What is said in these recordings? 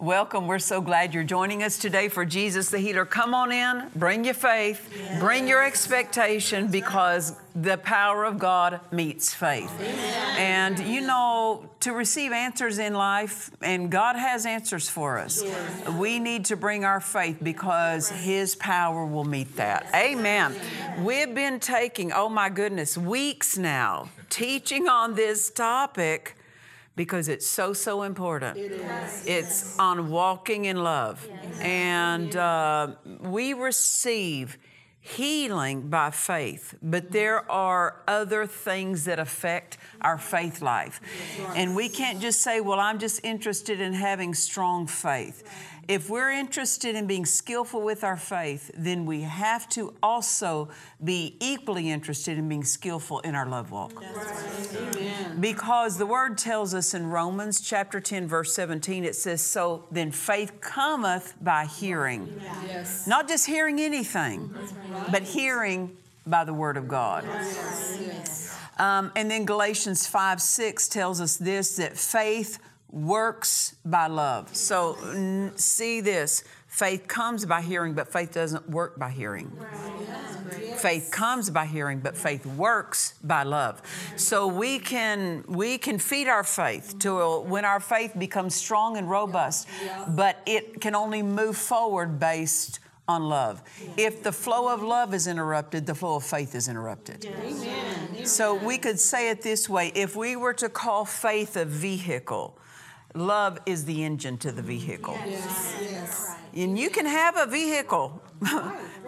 Welcome. We're so glad you're joining us today for Jesus the Healer. Come on in, bring your faith, bring your expectation because the power of God meets faith. And you know, to receive answers in life, and God has answers for us, we need to bring our faith because His power will meet that. Amen. We've been taking, oh my goodness, weeks now teaching on this topic because it's so so important. It is. It's on walking in love, and uh, we receive healing by faith, but there are other things that affect our faith life, and we can't just say, "Well, I'm just interested in having strong faith." If we're interested in being skillful with our faith, then we have to also be equally interested in being skillful in our love walk. Because the word tells us in Romans chapter 10, verse 17, it says, So then faith cometh by hearing. Not just hearing anything, but hearing by the word of God. Um, and then Galatians 5 6 tells us this that faith works by love. So n- see this faith comes by hearing, but faith doesn't work by hearing. Faith comes by hearing, but faith works by love. So we can we can feed our faith to when our faith becomes strong and robust, but it can only move forward based on love. If the flow of love is interrupted, the flow of faith is interrupted. So we could say it this way if we were to call faith a vehicle, love is the engine to the vehicle. And you can have a vehicle.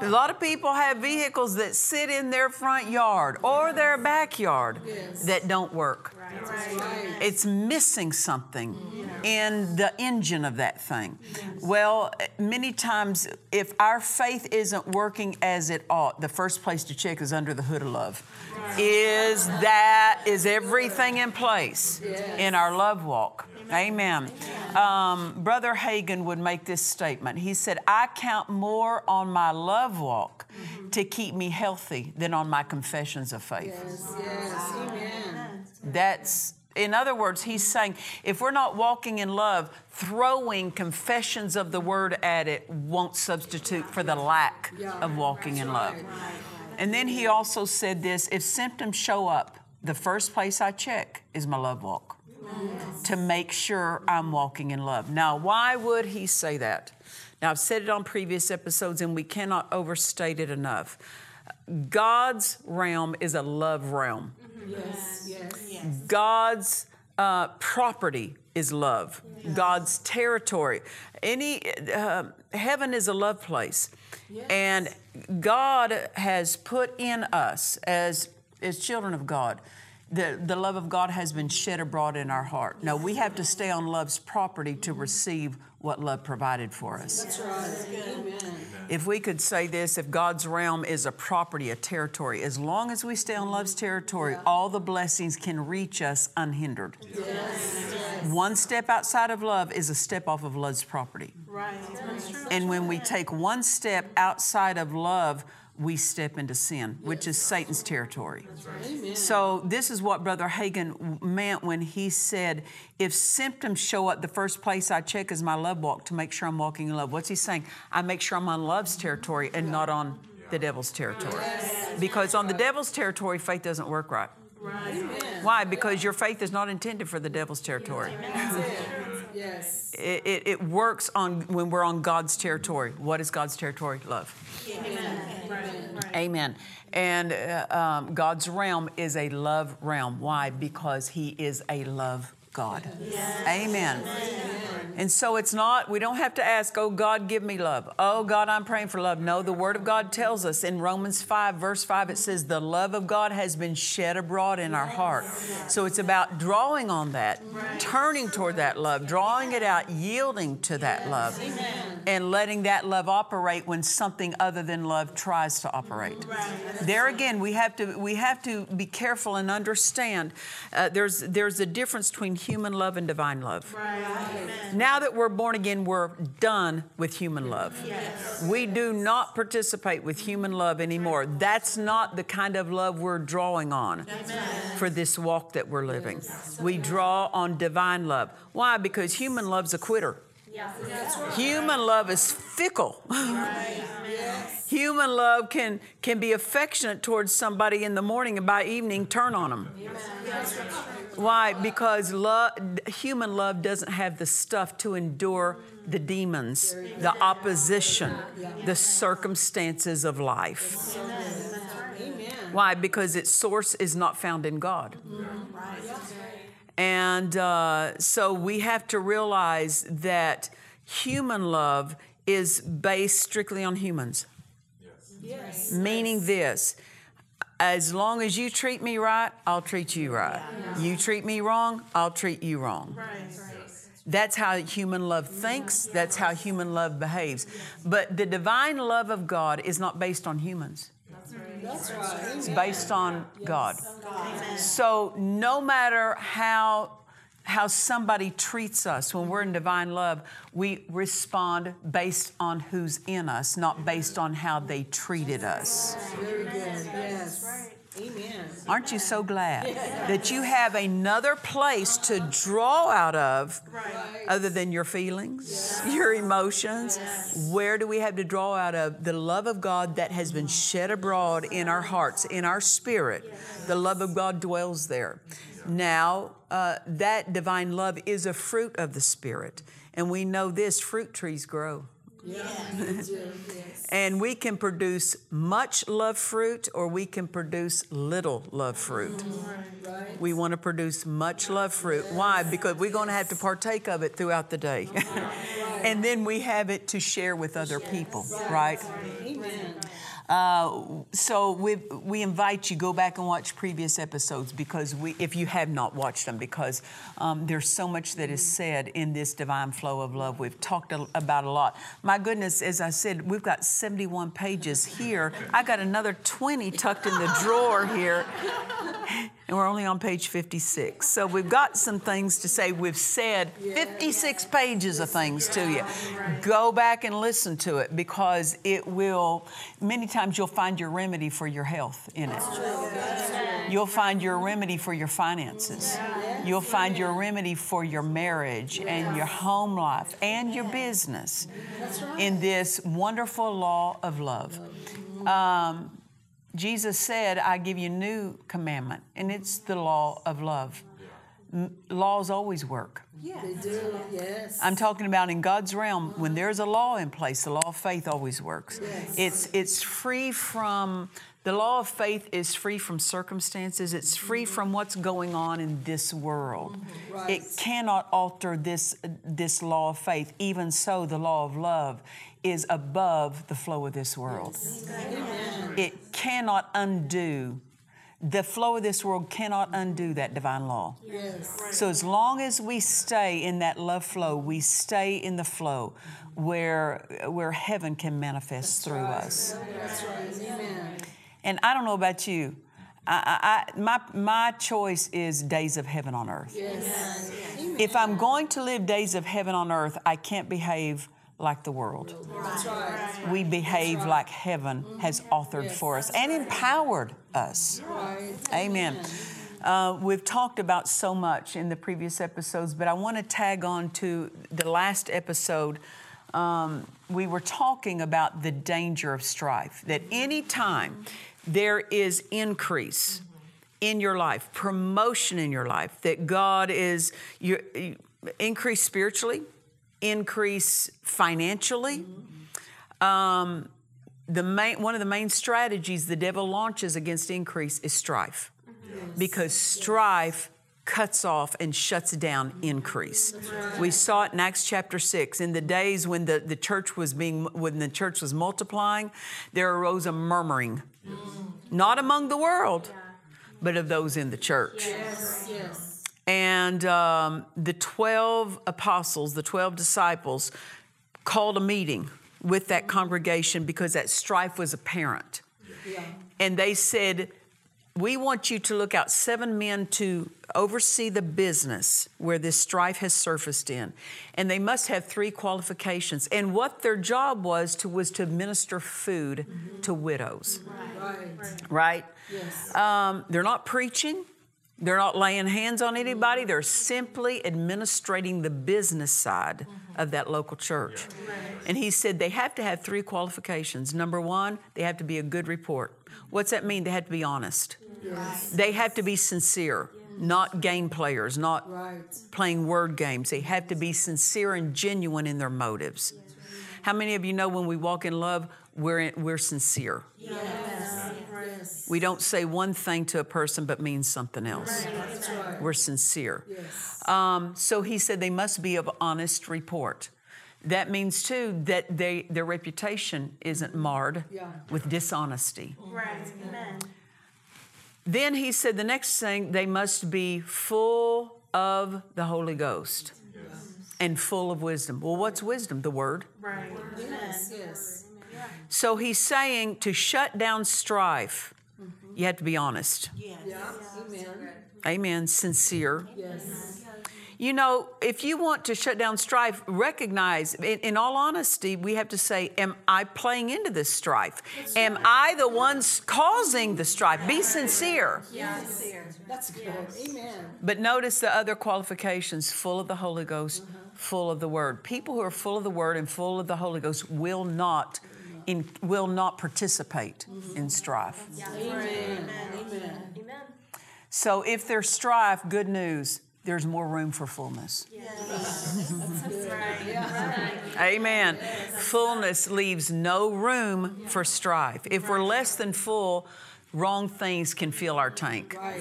a lot of people have vehicles that sit in their front yard or their backyard that don't work. It's missing something in the engine of that thing. Well, many times, if our faith isn't working as it ought, the first place to check is under the hood of love. Is that, is everything in place in our love walk? Amen. Um, Brother Hagin would make this statement. He said, I count more on my love walk to keep me healthy than on my confessions of faith. Yes, amen. That's, in other words, he's saying if we're not walking in love, throwing confessions of the word at it won't substitute for the lack of walking in love. And then he also said this if symptoms show up, the first place I check is my love walk to make sure I'm walking in love. Now, why would he say that? Now, I've said it on previous episodes, and we cannot overstate it enough. God's realm is a love realm. Yes. yes. God's uh, property is love. God's territory. Any uh, heaven is a love place, and God has put in us as as children of God. The, the love of God has been shed abroad in our heart. Now we have to stay on love's property to receive what love provided for us. If we could say this, if God's realm is a property, a territory, as long as we stay on love's territory, all the blessings can reach us unhindered. One step outside of love is a step off of love's property. And when we take one step outside of love, we step into sin, which is Satan's territory. So, this is what Brother Hagin meant when he said, if symptoms show up, the first place I check is my love walk to make sure I'm walking in love. What's he saying? I make sure I'm on love's territory and not on the devil's territory. Because on the devil's territory, faith doesn't work right. Why? Because your faith is not intended for the devil's territory. Yes. It, it, it works on when we're on God's territory. What is God's territory? Love. Amen. Amen. And uh, um, God's realm is a love realm. Why? Because He is a love God. Amen. And so it's not, we don't have to ask, oh God, give me love. Oh God, I'm praying for love. No, the Word of God tells us in Romans 5, verse 5, it says, the love of God has been shed abroad in our heart. So it's about drawing on that, turning toward that love, drawing it out, yielding to that love, and letting that love operate when something other than love tries to operate. There again, we have to we have to be careful and understand. Uh, there's there's a difference between human love and divine love. Now that we're born again, we're done with human love. We do not participate with human love anymore. That's not the kind of love we're drawing on for this walk that we're living. We draw on divine love. Why? Because human love's a quitter. Human love is fickle. Human love can, can be affectionate towards somebody in the morning and by evening turn on them. Why? Because love, human love doesn't have the stuff to endure the demons, the opposition, the circumstances of life. Why? Because its source is not found in God. And uh, so we have to realize that human love is based strictly on humans. Yes. Meaning this as long as you treat me right, I'll treat you right. You treat me wrong, I'll treat you wrong. That's how human love thinks, that's how human love behaves. But the divine love of God is not based on humans. That's right. It's based on God. So no matter how how somebody treats us when we're in divine love, we respond based on who's in us, not based on how they treated us. Very good. Yes. Amen. Aren't you so glad that you have another place to draw out of other than your feelings, your emotions? Where do we have to draw out of? The love of God that has been shed abroad in our hearts, in our spirit. The love of God dwells there. Now, uh, that divine love is a fruit of the Spirit. And we know this fruit trees grow. Yeah. you do. Yes. And we can produce much love fruit or we can produce little love fruit. Mm-hmm. Right. We want to produce much love fruit. Why? Because we're going to have to partake of it throughout the day. and then we have it to share with other people, right? Amen. So we we invite you go back and watch previous episodes because we if you have not watched them because um, there's so much that is said in this divine flow of love. We've talked a, about a lot. My goodness as i said we've got 71 pages here. I got another 20 tucked in the drawer here and we're only on page 56 so we've got some things to say. We've said 56 pages of things to you. Go back and listen to it because it will many times you'll find your remedy for your health in it. You'll find your remedy for your finances. You'll find your remedy for your marriage and your home life and your business in this wonderful law of love. Um, Jesus said, I give you new commandment, and it's the law of love. M- laws always work. They do. Yes. I'm talking about in God's realm, when there's a law in place, the law of faith always works. It's, it's free from, the law of faith is free from circumstances, it's free from what's going on in this world. Mm-hmm. It cannot alter this, this law of faith. Even so, the law of love is above the flow of this world. It cannot undo. The flow of this world cannot undo that divine law. yes. So as long as we stay in that love flow, we stay in the flow where where heaven can manifest through us. Right. Amen. And I don't know about you. I, I, I, my, my choice is days of heaven on earth. Yes. If I'm going to live days of heaven on earth, I can't behave like the world. Right. We behave like heaven has authored for us and empowered us. Right. Amen. Uh, we've talked about so much in the previous episodes, but I want to tag on to the last episode. Um, we were talking about the danger of strife, that any time there is increase in your life, promotion in your life, that God is you, you increase spiritually, increase financially, um, the main, one of the main strategies the devil launches against increase is strife. Because strife cuts off and shuts down increase. We saw it in Acts chapter 6. In the days when the, the church was being when the church was multiplying, there arose a murmuring. Not among the world, but of those in the church. Yes, yes. And um, the 12 apostles, the 12 disciples, called a meeting with that congregation because that strife was apparent. Yeah. And they said, We want you to look out seven men to oversee the business where this strife has surfaced in. And they must have three qualifications. And what their job was to was to administer food to widows. Right. Right? Yes. Um, they're not preaching. They're not laying hands on anybody. They're simply administrating the business side of that local church. And he said they have to have three qualifications. Number one, they have to be a good report. What's that mean? They have to be honest. Yes. They have to be sincere, not game players, not Right. playing word games. They have to be sincere and genuine in their motives. How many of you know when we walk in love, we're, we're sincere? Yes. We don't say one thing to a person but mean something else. Right. We're sincere. Yes. Um, so he said they must be of honest report. That means too that they their reputation isn't marred Yeah. with dishonesty. Right. Amen. Then he said the next thing they must be full of the Holy Ghost and full of wisdom. Well, what's wisdom? The word. Right. Yes. Yes. So he's saying to shut down strife, you have to be honest. Yeah. Amen. Amen. Sincere. Yes. You know, if you want to shut down strife, recognize, in, in all honesty, we have to say, Am I playing into this strife? Am I the ones causing the strife? Be sincere. Yes. That's good. Amen. But notice the other qualifications full of the Holy Ghost, full of the Word. People who are full of the Word and full of the Holy Ghost will not. In, will not participate in strife. Amen. Amen. Amen. So if there's strife, good news, there's more room for fullness. Amen. Fullness leaves no room for strife. If we're less than full, wrong things can fill our tank. Right.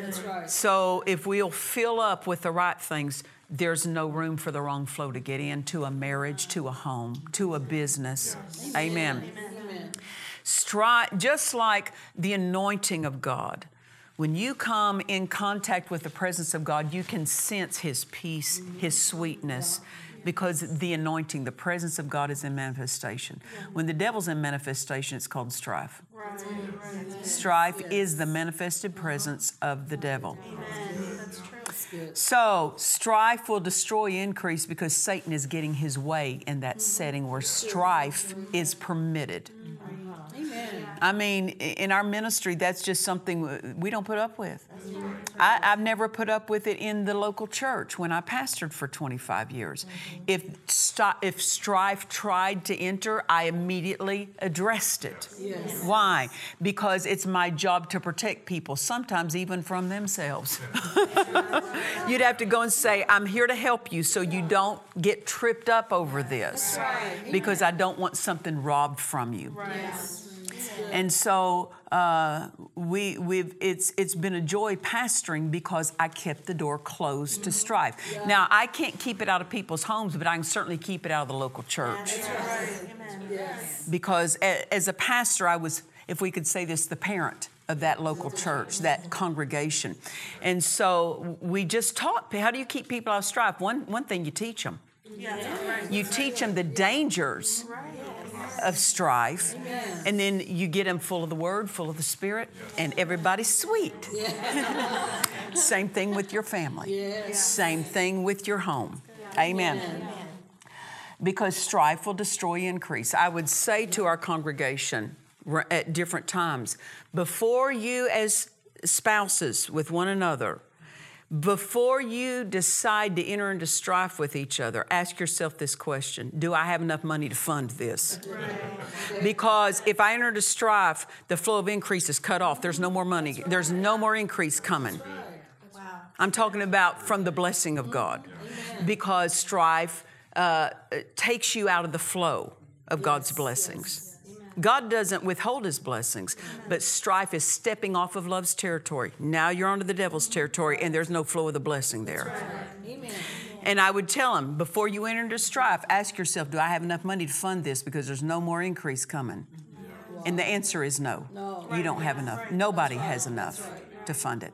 That's right. So if we'll fill up with the right things, there's no room for the wrong flow to get into a marriage, to a home, to a business. Amen. Amen. Stri- just like the anointing of God. When you come in contact with the presence of God, you can sense His peace, His sweetness, because the anointing, the presence of God is in manifestation. When the devil's in manifestation, it's called strife. Strife is the manifested presence of the devil. So, strife will destroy increase because Satan is getting his way in that setting where strife is permitted. I mean, in our ministry, that's just something we don't put up with. I, I've never put up with it in the local church when I pastored for 25 years. If, sti- if strife tried to enter, I immediately addressed it. Yes. Why? Because it's my job to protect people, sometimes even from themselves. You'd have to go and say, I'm here to help you so you don't get tripped up over this because I don't want something robbed from you. Yes. And so uh, we, we've, it's, it's been a joy pastoring because I kept the door closed to strife. Now, I can't keep it out of people's homes, but I can certainly keep it out of the local church. Yes. Because as a pastor, I was, if we could say this, the parent of that local church, that congregation. And so we just taught how do you keep people out of strife? One, one thing you teach them. You teach them the dangers of strife, and then you get them full of the Word, full of the Spirit, and everybody's sweet. Same thing with your family. Same thing with your home. Amen. Because strife will destroy increase. I would say to our congregation at different times before you, as spouses with one another, before you decide to enter into strife with each other, ask yourself this question Do I have enough money to fund this? Because if I enter into strife, the flow of increase is cut off. There's no more money, there's no more increase coming. I'm talking about from the blessing of God. Because strife uh, takes you out of the flow of God's blessings. God doesn't withhold his blessings, but strife is stepping off of love's territory. Now you're onto the devil's territory, and there's no flow of the blessing there. Amen. And I would tell him before you enter into strife, ask yourself, do I have enough money to fund this? Because there's no more increase coming. And the answer is no. No. You don't have enough. Nobody has enough to fund it.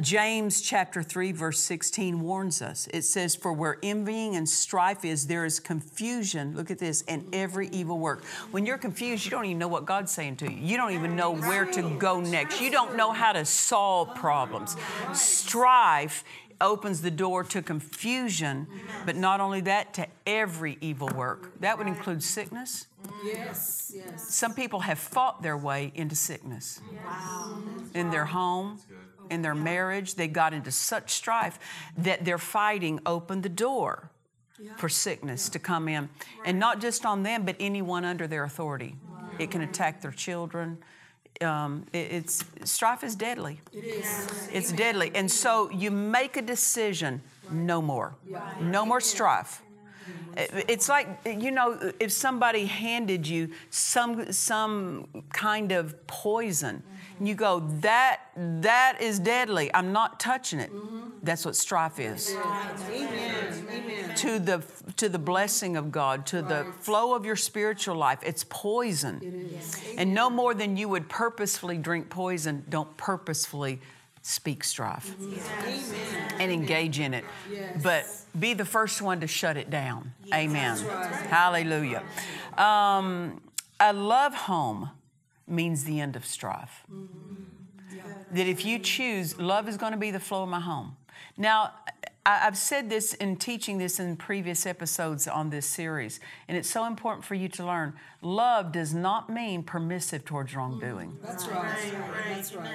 James chapter 3, verse 16 warns us. It says, For where envying and strife is, there is confusion. Look at this, and every evil work. When you're confused, you don't even know what God's saying to you. You don't even know where to go next. You don't know how to solve problems. Strife opens the door to confusion, but not only that, to every evil work. That would include sickness. Yes, yes. Some people have fought their way into sickness. Wow. In their home, in their marriage, they got into such strife that their fighting opened the door for sickness to come in. And not just on them, but anyone under their authority. It can attack their children. Um, it- it's strife is deadly. It is. It's deadly. And so you make a decision no more. No more strife. It's like, you know, if somebody handed you some, some kind of poison, and you go, that, that is deadly. I'm not touching it. That's what strife is. Amen. Amen. To the, to the blessing of God, to the flow of your spiritual life, it's poison. And no more than you would purposefully drink poison, don't purposefully speak strife and engage in it. But be the first one to shut it down. Amen. Hallelujah. Um, a love home means the end of strife. Mm-hmm. That if you choose, love is going to be the flow of my home. Now, I've said this in teaching this in previous episodes on this series, and it's so important for you to learn. Love does not mean permissive towards wrongdoing. Mm, that's right. That's right.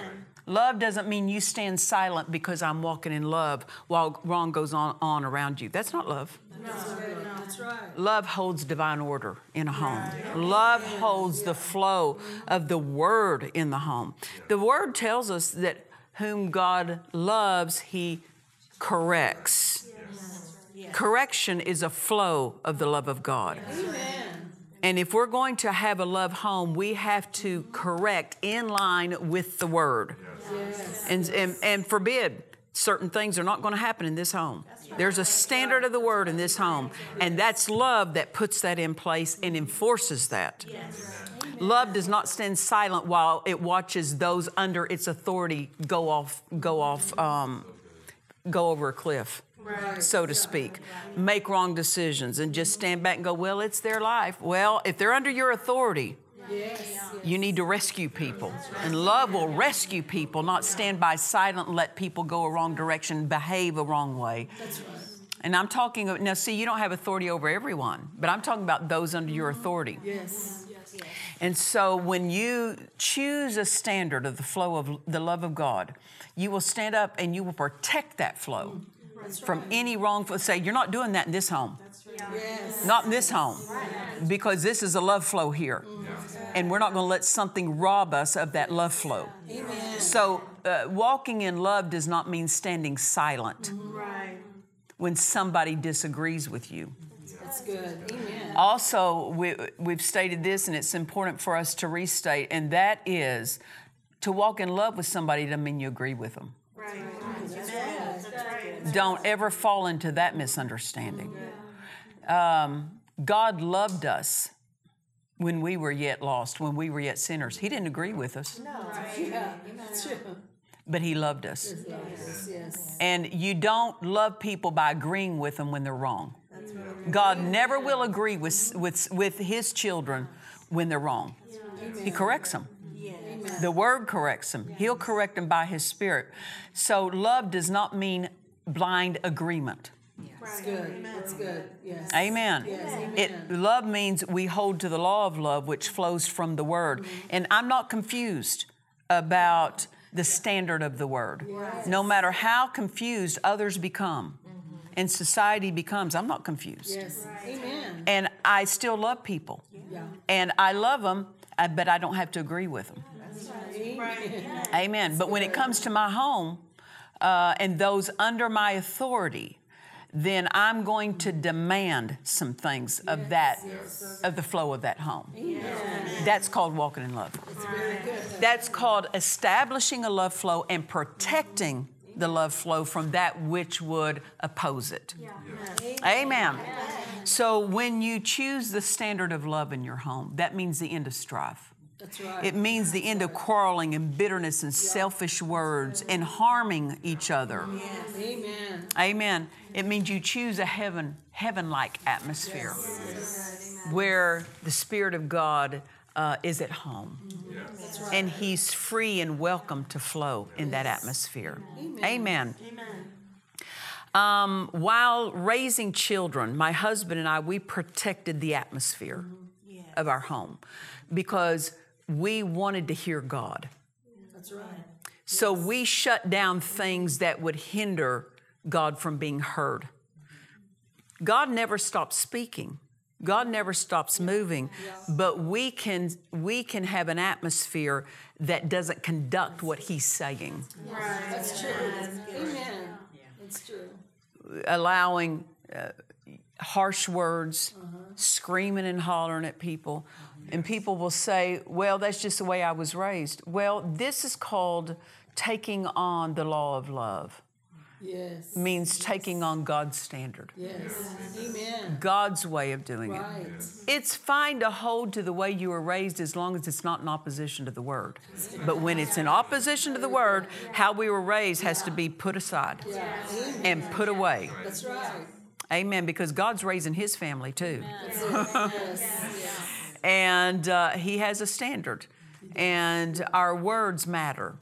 Love doesn't mean you stand silent because I'm walking in love while wrong goes on, on around you. That's not love. That's right. Love holds divine order in a home. Love holds the flow of the word in the home. The word tells us that whom God loves, he corrects. Correction is a flow of the love of God. And if we're going to have a love home, we have to correct in line with the word. And, and, and forbid certain things are not going to happen in this home. There's a standard of the word in this home, and that's love that puts that in place and enforces that. Love does not stand silent while it watches those under its authority go off, go off, um, go over a cliff, so to speak, make wrong decisions, and just stand back and go, "Well, it's their life." Well, if they're under your authority, you need to rescue people. And love will rescue people, not stand by silent and let people go a wrong direction, behave a wrong way. Right. And I'm talking, now see, you don't have authority over everyone, but I'm talking about those under your authority. Yes. Yes. And so when you choose a standard of the flow of the love of God, you will stand up and you will protect that flow from any wrongful. Say, you're not doing that in this home. Yes. Not in this home, because this is a love flow here. And we're not going to let something rob us of that love flow. Amen. So, uh, walking in love does not mean standing silent Right. when somebody disagrees with you. That's good. Amen. Also, we, we've stated this, and it's important for us to restate, and that is to walk in love with somebody doesn't mean you agree with them. Right. Don't ever fall into that misunderstanding. Um, God loved us when we were yet lost, when we were yet sinners. He didn't agree with us, Yeah. That's true. but He loved us. Yes. Yes. And you don't love people by agreeing with them when they're wrong. God never will agree with, with, with His children when they're wrong. He corrects them. The Word corrects them. He'll correct them by His Spirit. So love does not mean blind agreement. That's good. That's good. Yes. Amen. It love means we hold to the law of love which flows from the word. And I'm not confused about the standard of the word. No matter how confused others become and society becomes, I'm not confused. Yes. Amen. And I still love people. Yeah. And I love them, uh, but I don't have to agree with them. Amen. Amen. But when it comes to my home uh, and those under my authority, then I'm going to demand some things of that, of the flow of that home. That's called walking in love. That's called establishing a love flow and protecting the love flow from that which would oppose it. Amen. Amen. So when you choose the standard of love in your home, that means the end of strife. That's right. It means the end of quarreling and bitterness and selfish words and harming each other. Amen. Amen. It means you choose a heaven heaven-like atmosphere where the Spirit of God uh, is at home. And He's free and welcome to flow in that atmosphere. Amen. Um, while raising children, my husband and I, we protected the atmosphere of our home because we wanted to hear God. That's right. So we shut down things that would hinder God from being heard. God never stops speaking. God never stops moving, but we can we can have an atmosphere that doesn't conduct what he's saying, That's true. Amen. It's true. allowing uh, harsh words, screaming and hollering at people. And people will say, "Well, that's just the way I was raised." Well, this is called taking on the law of love. Yes. Means taking on God's standard. Yes. Amen. God's way of doing Right. it. It's fine to hold to the way you were raised as long as it's not in opposition to the Word. But when it's in opposition to the Word, how we were raised has to be put aside and put away. That's right. Amen. Because God's raising His family too. Yes. And uh, He has a standard. And our words matter.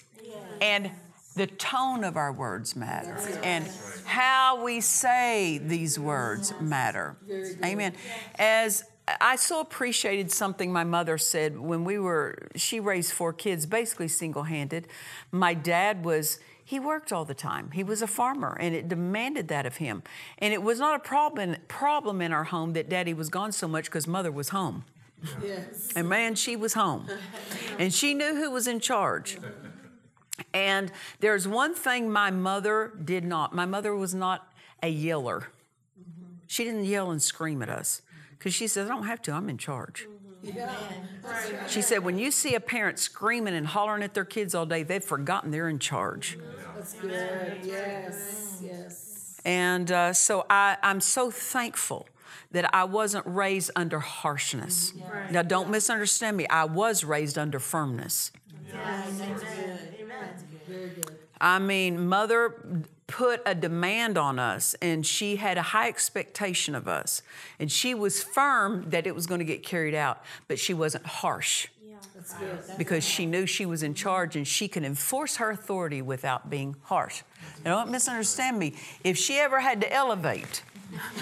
And the tone of our words matter. And how we say these words matter. Amen. As I so appreciated something my mother said when we were, she raised four kids basically single handed. My dad was, he worked all the time. He was a farmer and it demanded that of him. And it was not a problem, problem in our home that daddy was gone so much because mother was home. Yes. And man, she was home. And she knew who was in charge. And there's one thing my mother did not. My mother was not a yeller. She didn't yell and scream at us because she said, I don't have to, I'm in charge. She said, when you see a parent screaming and hollering at their kids all day, they've forgotten they're in charge. That's good. Yes. Yes. And uh, so I, I'm so thankful that I wasn't raised under harshness. Now, don't misunderstand me. I was raised under firmness. Very good. I mean, mother put a demand on us and she had a high expectation of us. And she was firm that it was going to get carried out, but she wasn't harsh That's good. because she knew she was in charge and she could enforce her authority without being harsh. Now, don't misunderstand me. If she ever had to elevate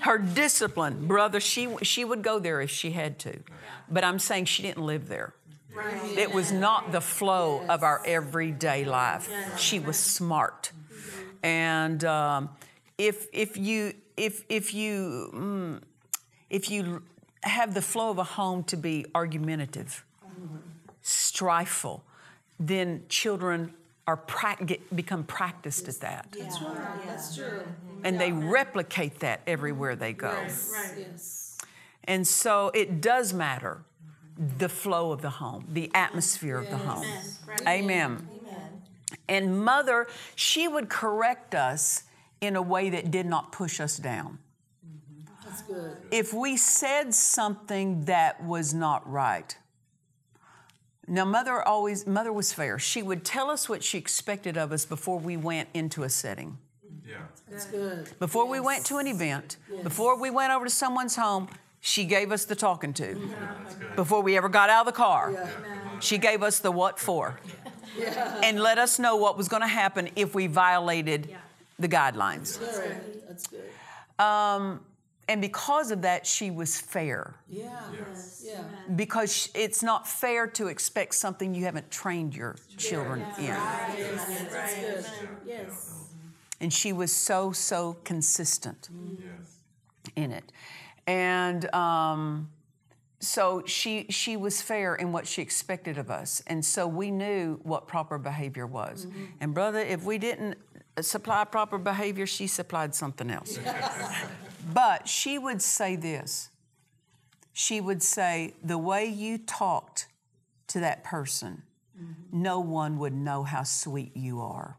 her discipline, brother, she, she would go there if she had to. But I'm saying she didn't live there. It was not the flow of our everyday life. She was smart, and um, if if you if if you mm, if you have the flow of a home to be argumentative, strifeful, then children are prac- get, become practiced at that, That's right. That's true. and they replicate that everywhere they go. Right. Yes. And so it does matter the flow of the home, the atmosphere of the home. Amen. And mother, she would correct us in a way that did not push us down. That's good. If we said something that was not right, now mother always mother was fair. She would tell us what she expected of us before we went into a setting. Yeah. That's good. Before we went to an event, before we went over to someone's home, she gave us the talking to. Before we ever got out of the car, she gave us the what for. And let us know what was going to happen if we violated the guidelines. Good. That's good. Um, and because of that, she was fair. Yeah. Yeah. Because it's not fair to expect something you haven't trained your children in. That's good. Yes. and she was so so consistent in it and um, so she she was fair in what she expected of us. And so we knew what proper behavior was. Mm-hmm. And brother if we didn't uh, supply proper behavior, she supplied something else. but she would say this. She would say, The way you talked to that person, mm-hmm. no one would know how sweet you are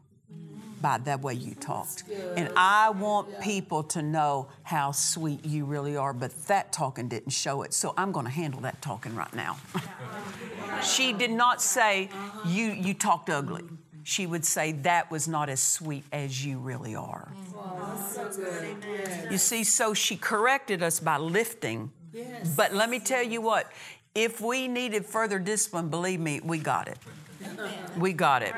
by that way you talked. And I want people to know how sweet you really are, but that talking didn't show it. So I'm going to handle that talking right now. she did not say, you, you talked ugly. She would say, That was not as sweet as you really are. You see, so she corrected us by lifting. But let me tell you what, if we needed further discipline, believe me, we got it. We got it.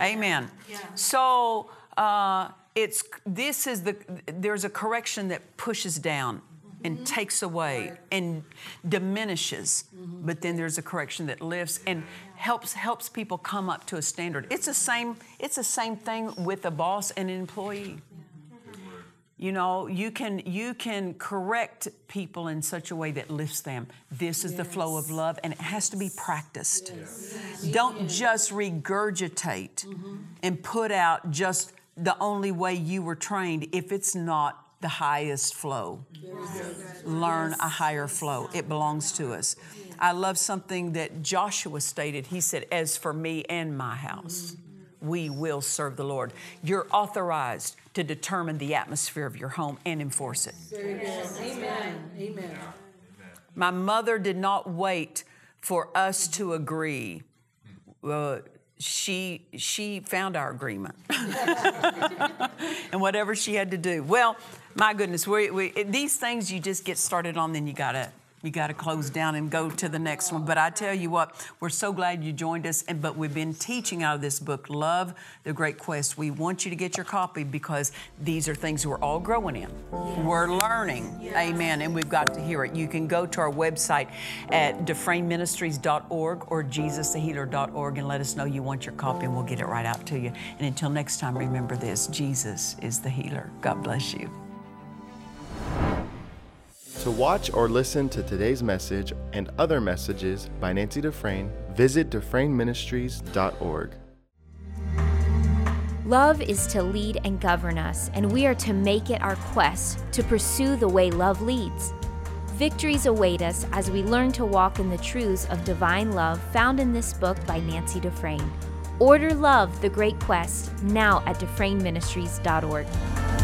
Amen. So uh, it's this is the there's a correction that pushes down and takes away and diminishes, but then there's a correction that lifts and helps helps people come up to a standard. It's the same it's the same thing with a boss and an employee. You know, you can you can correct people in such a way that lifts them. This is yes. the flow of love, and it has to be practiced. Yes. Don't just regurgitate mm-hmm. and put out just the only way you were trained if it's not the highest flow. Yes. Learn a higher flow. It belongs to us. I love something that Joshua stated. He said, As for me and my house. Mm-hmm we will serve the Lord. You're authorized to determine the atmosphere of your home and enforce it. Amen. Amen. My mother did not wait for us to agree. Uh, she she found our agreement, and whatever she had to do. Well, my goodness, we, we, these things you just get started on, then you gotta you got to close down and go to the next one. But I tell you what, we're so glad you joined us. And but we've been teaching out of this book, Love the Great Quest. We want you to get your copy because these are things we're all growing in. Yes. We're learning. Yes. Amen. And we've got to hear it. You can go to our website at dufresneministries.org or jesusthehealer.org and let us know you want your copy and we'll get it right out to you. And until next time, remember this Jesus is the healer. God bless you. To watch or listen to today's message and other messages by Nancy Dufresne, visit DufresneMinistries.org. Love is to lead and govern us, and we are to make it our quest to pursue the way love leads. Victories await us as we learn to walk in the truths of divine love found in this book by Nancy Dufresne. Order Love, the Great Quest, now at DufresneMinistries.org.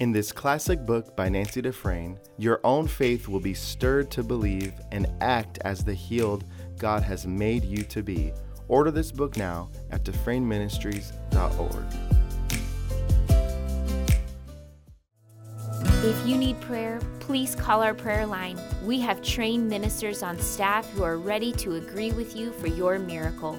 In this classic book by Nancy Dufresne, your own faith will be stirred to believe and act as the healed God has made you to be. Order this book now at DufresneMinistries.org. If you need prayer, please call our prayer line. We have trained ministers on staff who are ready to agree with you for your miracle.